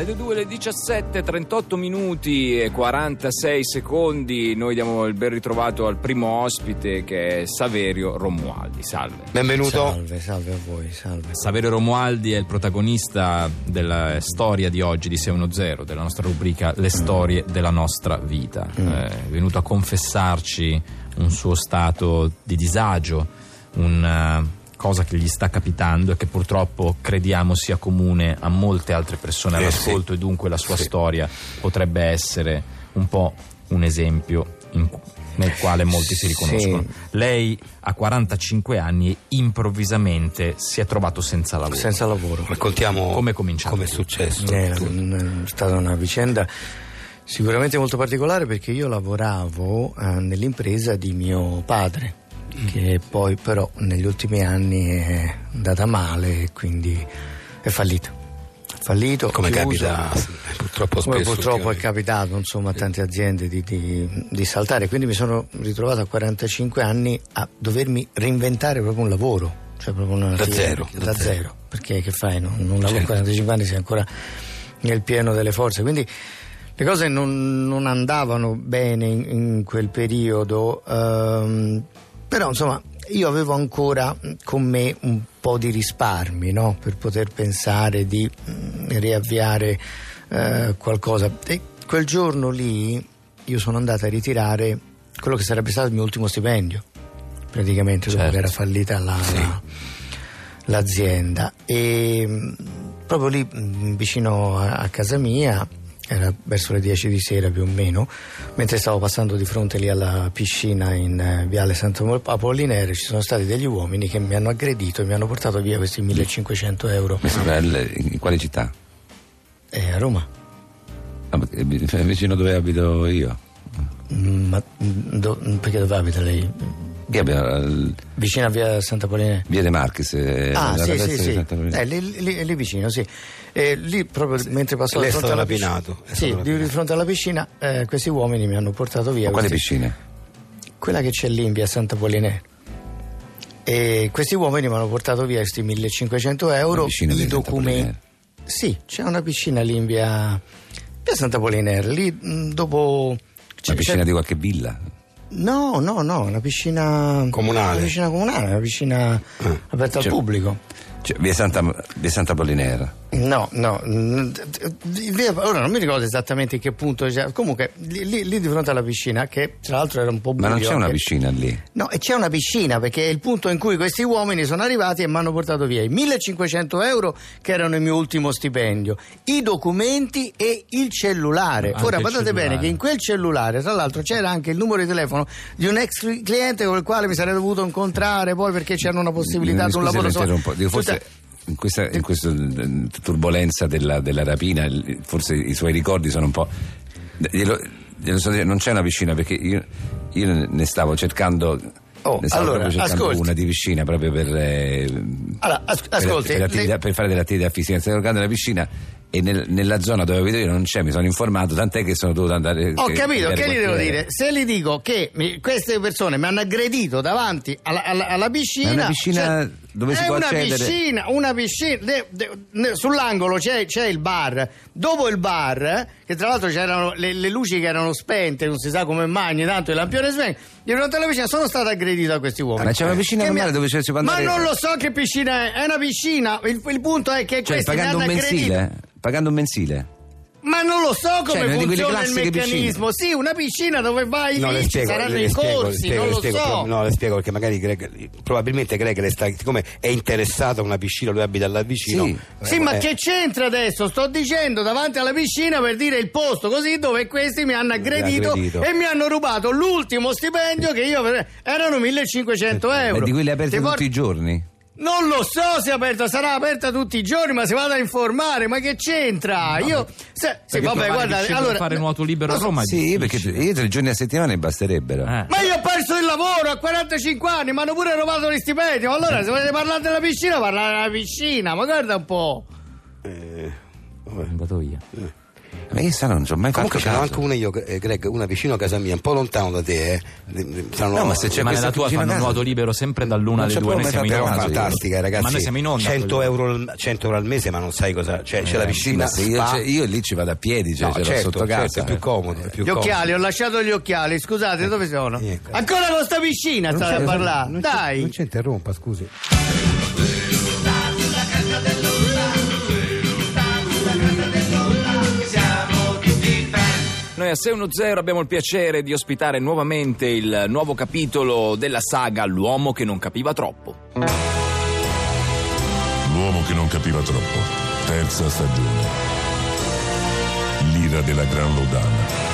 Radio 2 le 17, 38 minuti e 46 secondi. Noi diamo il ben ritrovato al primo ospite che è Saverio Romualdi. Salve. Benvenuto. Salve, salve a voi, salve. Saverio Romualdi è il protagonista della storia di oggi di 610, della nostra rubrica Le storie della nostra vita. È venuto a confessarci un suo stato di disagio, una cosa che gli sta capitando e che purtroppo crediamo sia comune a molte altre persone Eh, all'ascolto sì. e dunque la sua Sì. storia potrebbe essere un po' un esempio in nel quale molti si riconoscono. Sì. Lei ha 45 anni improvvisamente si è trovato senza lavoro. Senza lavoro. Raccontiamo Come è cominciato come è successo. È un- è stata una vicenda sicuramente molto particolare perché io lavoravo eh, nell'impresa di mio padre, che poi però negli ultimi anni è andata male e quindi è fallito. È fallito, Come chiuso. capita purtroppo Come spesso. purtroppo è capitato insomma, a tante aziende di, di- di saltare, quindi mi sono ritrovato a 45 anni a dovermi reinventare proprio un lavoro, cioè proprio una Da zero, da, da zero. zero. perché che fai? Non, non lavoro a Certo. 45 anni, sei ancora nel pieno delle forze, quindi le cose non, non andavano bene in, in quel periodo, ehm, però insomma io avevo ancora con me un po' di risparmi no? per poter pensare di mm, riavviare eh, qualcosa. E quel giorno lì io sono andato a ritirare quello che sarebbe stato il mio ultimo stipendio, praticamente dopo Certo. che era fallita la, Sì. la- l'azienda. E mh, proprio lì vicino a, a casa mia, era verso le 10 di sera più o meno, mentre stavo passando di fronte lì alla piscina in eh, Viale Santo Apollinare, ci sono stati degli uomini che mi hanno aggredito e mi hanno portato via questi 1500 euro Questo è il- in quale città? eh, a Roma. Ah, perché è vicino dove abito io. Mm, Ma mm, do- perché dove abita lei? Abito al- Vicino a Via Santa Apollinare? via De Marchis. eh, Ah, sì, sì, sì. Eh, lì, lì- lì vicino, sì. E lì proprio mentre passavo di fronte alla piscina. Sì, di, fronte alla piscina, eh, questi uomini mi hanno portato via. Ma quale piscina? Quella che c'è lì in via Santa Apollinare. E questi uomini mi hanno portato via questi 1500 euro. I documenti. Sì, c'è una piscina lì in via, via Santa Apollinare. Lì mh, dopo. c'è- Una piscina di qualche villa? No, no, no, una piscina Comunale. Una piscina comunale, una piscina Ah. aperta al Cioè- pubblico. Cioè, via Santa, via Santa Apollinare. No, no, mm, ora non mi ricordo esattamente in che punto, comunque lì, lì- lì di fronte alla piscina, che tra l'altro era un po' buio. Ma non c'è una che- piscina lì? No, e c'è una piscina perché è il punto in cui questi uomini sono arrivati e mi hanno portato via i 1500 euro che erano il mio ultimo stipendio, i documenti e il cellulare. Ora guardate cellulare. bene che in quel cellulare, tra l'altro, c'era anche il numero di telefono di un ex cliente con il quale mi sarei dovuto incontrare poi perché c'era una possibilità Mi di un lavoro la solo- forse Tutta- in questa, in questa eh, turbolenza della, della rapina, forse i suoi ricordi sono un po'. Glielo- glielo so dire, non c'è una piscina perché io, io ne stavo cercando. Oh, allora, cercando ascolti. una di piscina proprio per, eh, Allora, as- per- per, attività- le- per fare dell'attività fisica. Stavo cercando una piscina e nel- nella zona dove abito io non c'è, mi sono informato, tant'è che sono dovuto andare. Ho che- capito, che gli devo dire? Se gli dico che mi- queste persone mi hanno aggredito davanti alla, alla- alla piscina. Ma una piscina cioè, dove si è può una accedere? piscina, una piscina. de- de- ne- sull'angolo c'è, c'è il bar. Dopo il bar, che tra l'altro c'erano le, le luci che erano spente, non si sa come mai, ogni tanto il lampione spento. Di fronte alla piscina sono stato aggredito da questi uomini. Ma c'è una piscina mi normale ha- dove ci si può Ma andare- non lo so che piscina è, è una piscina. Il, il punto è che Cioè, questi mi pagando hanno un aggredito. Pagando un mensile? Ma non lo so come Cioè, di quelle funziona il meccanismo. Sì, una piscina dove vai No, lì, le ci spiego, saranno le i spiego, corsi, spiego, non lo spiego, so. no, le spiego perché magari Greg, probabilmente Greg le sta, siccome è interessato a una piscina, lui abita là vicino. Sì. Sì, ma che c'entra adesso? Sto dicendo davanti alla piscina per dire il posto così dove questi mi hanno aggredito, aggredito. e mi hanno rubato l'ultimo stipendio che io erano 1500 euro. Ma di quelli aperti Ti tutti i giorni? Non lo so se è aperta, sarà aperta tutti i giorni, ma si vada a informare, ma che c'entra? Io se, Perché vabbè, guarda, allora fare nuoto libero a no, Roma Sì, perché io tre giorni a settimana ne basterebbero. Eh. Ma io ho perso il lavoro a 45 anni, mi hanno pure rubato gli stipendio. Allora, se volete parlare della piscina, parlare della piscina, ma guarda un po'. Eh, vabbè. Vado via. Ma io non ci ho mai Comunque fatto ce n'ho caso. anche una io, eh, Greg, una vicino a casa mia, un po' lontano da te, eh. No, ma se c'è ma nella tua fanno casa- nuoto libero sempre dall'una alle due, noi siamo in onda. fantastica ragazzi Ma noi siamo in onda. 100 quello. euro, al, 100 euro al mese ma non sai cosa cioè, c'è la Eh, sì, piscina ma se io, cioè, io lì ci vado a piedi, cioè, No, ce l'ho certo, sotto certo, casa. è più comodo, è più Gli comodo. occhiali, ho lasciato gli occhiali, scusate, dove sono? Niente. Ancora con sta piscina state a parlare, non c'è- dai! non ci interrompa scusi a 610 abbiamo il piacere di ospitare nuovamente il nuovo capitolo della saga L'uomo che non capiva troppo. L'uomo che non capiva troppo. Terza stagione. L'ira della Gran Lodana.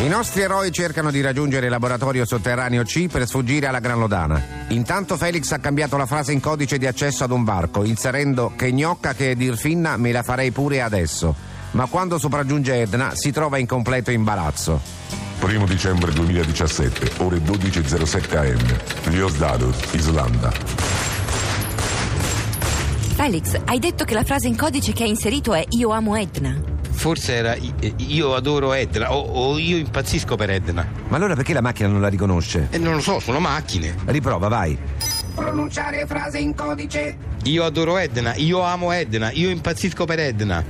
I nostri eroi cercano di raggiungere il laboratorio sotterraneo C per sfuggire alla Gran Lodana. Intanto Felix ha cambiato la frase in codice di accesso ad un barco, inserendo che gnocca che è dir finna me la farei pure adesso. Ma quando sopraggiunge Edna si trova in completo imbarazzo. Primo dicembre 2017, ore 12.07 am. Liosdado, Islanda. Felix, hai detto che la frase in codice che hai inserito è Io amo Edna. Forse era eh, io adoro Edna o, o io impazzisco per Edna Ma allora perché la macchina non la riconosce? e non lo so sono macchine Riprova, vai. Pronunciare frase in codice. io adoro Edna io amo Edna io impazzisco per Edna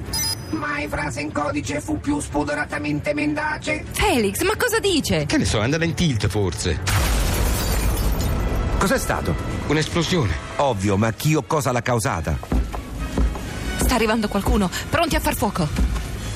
Mai frase in codice fu più spudoratamente mendace. Felix, ma cosa dice? che ne so è andata in tilt forse Cos'è stato? un'esplosione Ovvio, ma chi o cosa l'ha causata? Sta arrivando qualcuno, pronti a far fuoco.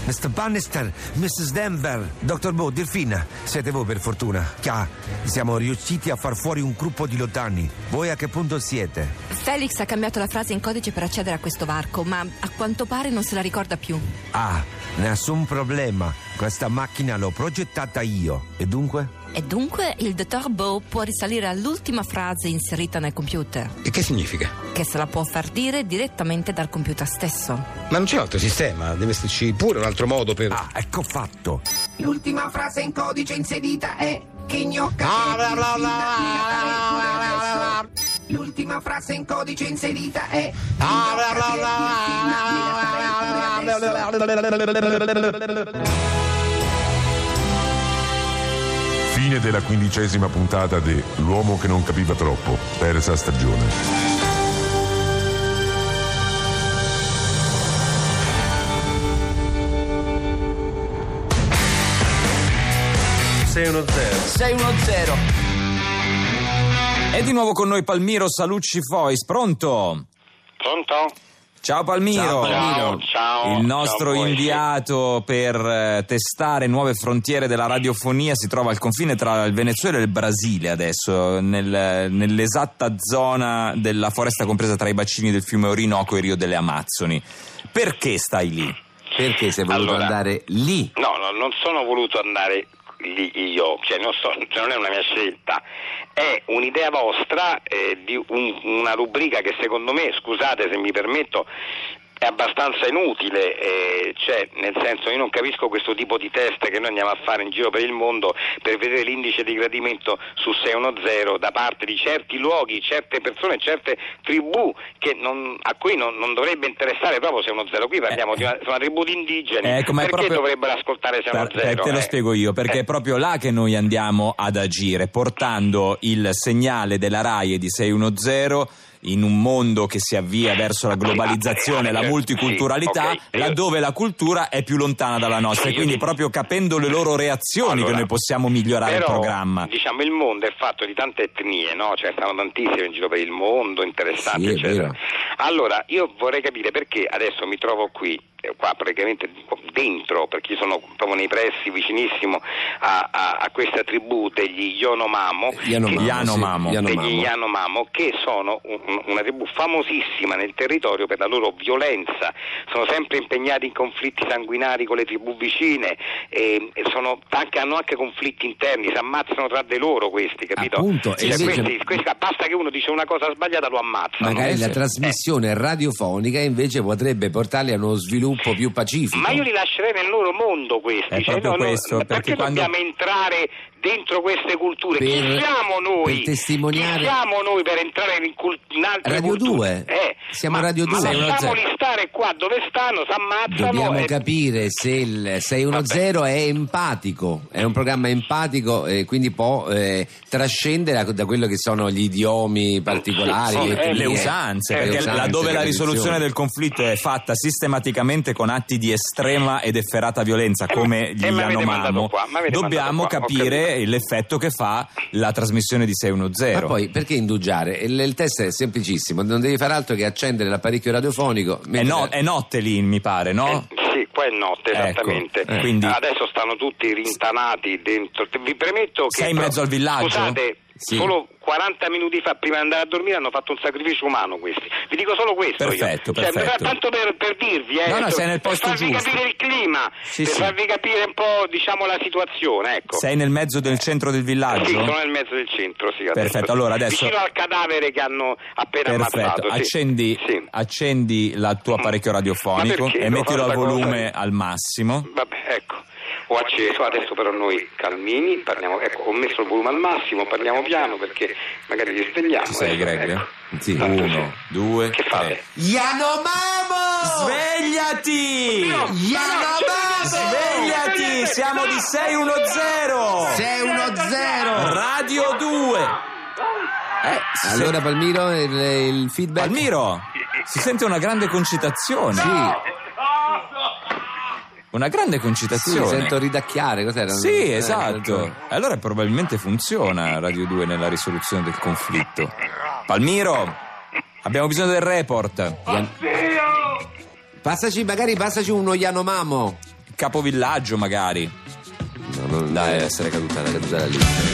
Mr. Bannister, Mrs. Denver, Dr. Bo, Delfina, siete voi per fortuna. Chià, siamo riusciti a far fuori un gruppo di lontani. Voi a che punto siete? Felix ha cambiato la frase in codice per accedere a questo varco, ma a quanto pare non se la ricorda più. Ah, nessun problema. Questa macchina l'ho progettata io. E dunque? E dunque il dottor Bo può risalire all'ultima frase inserita nel computer, e che significa? che se la può far dire direttamente dal computer stesso. ma non c'è altro sistema deve esserci pure un altro modo per Ah, ecco fatto. L'ultima frase in codice inserita è che gnocca che è più finna, me la farei pure adesso. L'ultima frase in codice inserita è che gnocca che è più finna, me la farei pure adesso. Fine della quindicesima puntata di L'uomo che non capiva troppo. Terza stagione. E di nuovo con noi Palmiro Salucci Fois, pronto? Pronto? Ciao Palmiro. Ciao, ciao, Il nostro ciao inviato per eh, testare nuove frontiere della radiofonia si trova al confine tra il Venezuela e il Brasile adesso, nel- nell'esatta zona della foresta compresa tra i bacini del fiume Orinoco e il Rio delle Amazzoni. Perché stai lì? Perché sei voluto Allora. andare lì? No, no, non sono voluto andare lì io, cioè non, so- non è una mia scelta, è un'idea vostra eh, di un- una rubrica che secondo me, scusate se mi permetto, è abbastanza inutile, eh, cioè nel senso io non capisco questo tipo di test che noi andiamo a fare in giro per il mondo per vedere l'indice di gradimento su 610 da parte di certi luoghi, certe persone, certe tribù che non- a cui non, non dovrebbe interessare proprio 610, qui parliamo di una, una tribù di indigeni, Ecco, perché proprio- dovrebbero ascoltare Per- 610? per- te lo Eh, spiego io, perché è proprio là che noi andiamo ad agire, portando il segnale della RAI e di 610 in un mondo che si avvia verso la globalizzazione e la Certo, multiculturalità, laddove la cultura è più lontana dalla nostra. E quindi proprio capendo le loro reazioni che Allora, noi possiamo migliorare però, il programma. Diciamo il mondo è fatto di tante etnie, no? Cioè stanno tantissime in giro per il mondo, interessanti, Sì, eccetera. Allora, io vorrei capire perché adesso mi trovo qui, eh, qua praticamente dentro, perché sono proprio nei pressi, vicinissimo a, a- a questa tribù degli Yonomamo, Yanomamo, che- Yanomamo. sì, Yanomamo. degli Yanomamo, che sono un- una tribù famosissima nel territorio per la loro violenza, sono sempre impegnati in conflitti sanguinari con le tribù vicine, e, e sono anche- hanno anche conflitti interni, si ammazzano tra di loro questi, capito? Appunto, Cioè, invece- questi- questi- basta che uno dice una cosa sbagliata lo ammazzano. Magari Eh, la sì. trasmissione radiofonica invece potrebbe portarli a uno sviluppo più pacifico. Ma io li lascerei nel loro mondo questi. È cioè, proprio no, no, questo, perché, perché quando- dobbiamo entrare dentro queste culture. Per- chi siamo noi? per testimoniare- Chi siamo noi per entrare in, cult- in altre Radio culture? 2? Eh, Siamo ma, Radio ma 2. lasciamoli stare qua dove stanno, si ammazzano. Dobbiamo e- capire se il 610 è empatico, è un programma empatico e quindi può eh, trascendere da, quello che sono gli idiomi particolari, Sì, sì, le, eh, le usanze, eh, perché le usanze, laddove la risoluzione del conflitto è fatta sistematicamente con atti di estrema ed efferata violenza Eh, come eh, gli mandato Yanomamo, dobbiamo qua, capire l'effetto che fa la trasmissione di 610. Ma poi perché indugiare? Il, il test è semplicissimo, non devi fare altro che accendere l'apparecchio radiofonico. è, no- è notte lì, mi pare, no? Eh, sì, qua è notte, Ecco, esattamente. eh, quindi- Adesso stanno tutti rintanati dentro. Vi premetto che. Sei in mezzo al villaggio? Scusate, Sì. solo 40 minuti fa, prima di andare a dormire, hanno fatto un sacrificio umano questi. Vi dico solo questo. Perfetto, io. Cioè, perfetto. tanto per, per dirvi, eh, No, no, per- sei nel posto per farvi giusto. capire il clima, Sì, per sì. farvi capire un po' diciamo, la situazione. Ecco. Sei nel mezzo del centro del villaggio? Sì, sono nel mezzo del centro, sì. adesso. Perfetto, allora adesso- Vicino al cadavere che hanno appena Perfetto, ammazzato. accendi, accendi il tuo apparecchio radiofonico e mettilo al sta cosa? volume al massimo. Vabbè, ecco. Ho acceso, adesso però noi calmini, parliamo, ecco, ho messo il volume al massimo, parliamo piano perché magari li svegliamo. Ci sei, ecco, Greg? ecco. Sì. Tanto Uno, sì. due, Che fate? Yanomamo! Svegliati! Yanomamo! Svegliati! Siamo di 610! 610! Radio 2! Eh, si Allora Palmiro, il, il feedback? Palmiro, si sente una grande concitazione. Sì, Una grande sì, concitazione. sento ridacchiare, cos'era? Sì, Eh, esatto. Allora probabilmente funziona Radio 2 nella risoluzione del conflitto. Palmiro, abbiamo bisogno del report. Yan- Passaci, magari passaci uno Yanomamo. Capovillaggio magari. No, non Dai, deve essere caduta, è caduta la lista.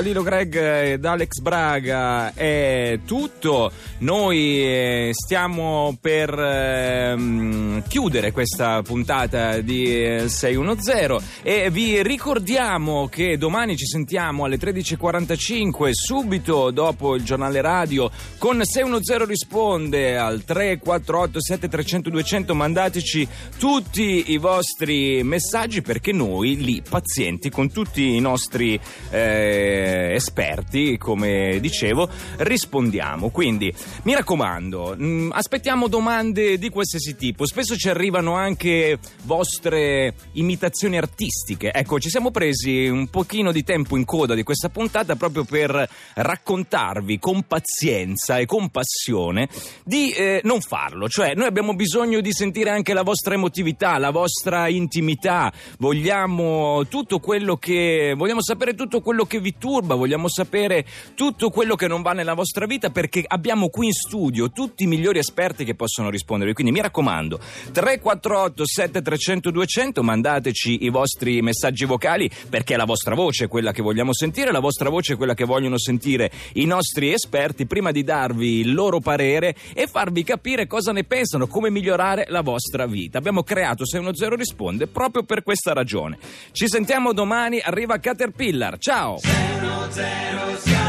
Da Lilo Greg ed Alex Braga è tutto. Noi eh, stiamo per ehm, chiudere questa puntata di eh, 610 e vi ricordiamo che domani ci sentiamo alle 13.45 subito dopo il giornale radio con 610 risponde al 348 7300 200 mandateci tutti i vostri messaggi perché noi lì pazienti con tutti i nostri eh, esperti come dicevo rispondiamo. Quindi mi raccomando mh, aspettiamo domande di qualsiasi tipo. Spesso ci arrivano anche vostre imitazioni artistiche. Ecco ci siamo presi un pochino di tempo in coda di questa puntata proprio per raccontarvi con pazienza e con passione di eh, non farlo. Cioè noi abbiamo bisogno di sentire anche la vostra emotività la vostra intimità. Vogliamo tutto quello che vogliamo sapere tutto quello che vi turba vogliamo sapere tutto quello che non va nella vostra vita perché abbiamo qui in studio tutti i migliori esperti che possono rispondere. Quindi mi raccomando 348 7300 200 mandateci i vostri messaggi vocali perché è la vostra voce quella che vogliamo sentire la vostra voce è quella che vogliono sentire i nostri esperti prima di darvi il loro parere e farvi capire cosa ne pensano come migliorare la vostra vita. Abbiamo creato 610 risponde proprio per questa ragione. Ci sentiamo domani arriva Caterpillar. Ciao 610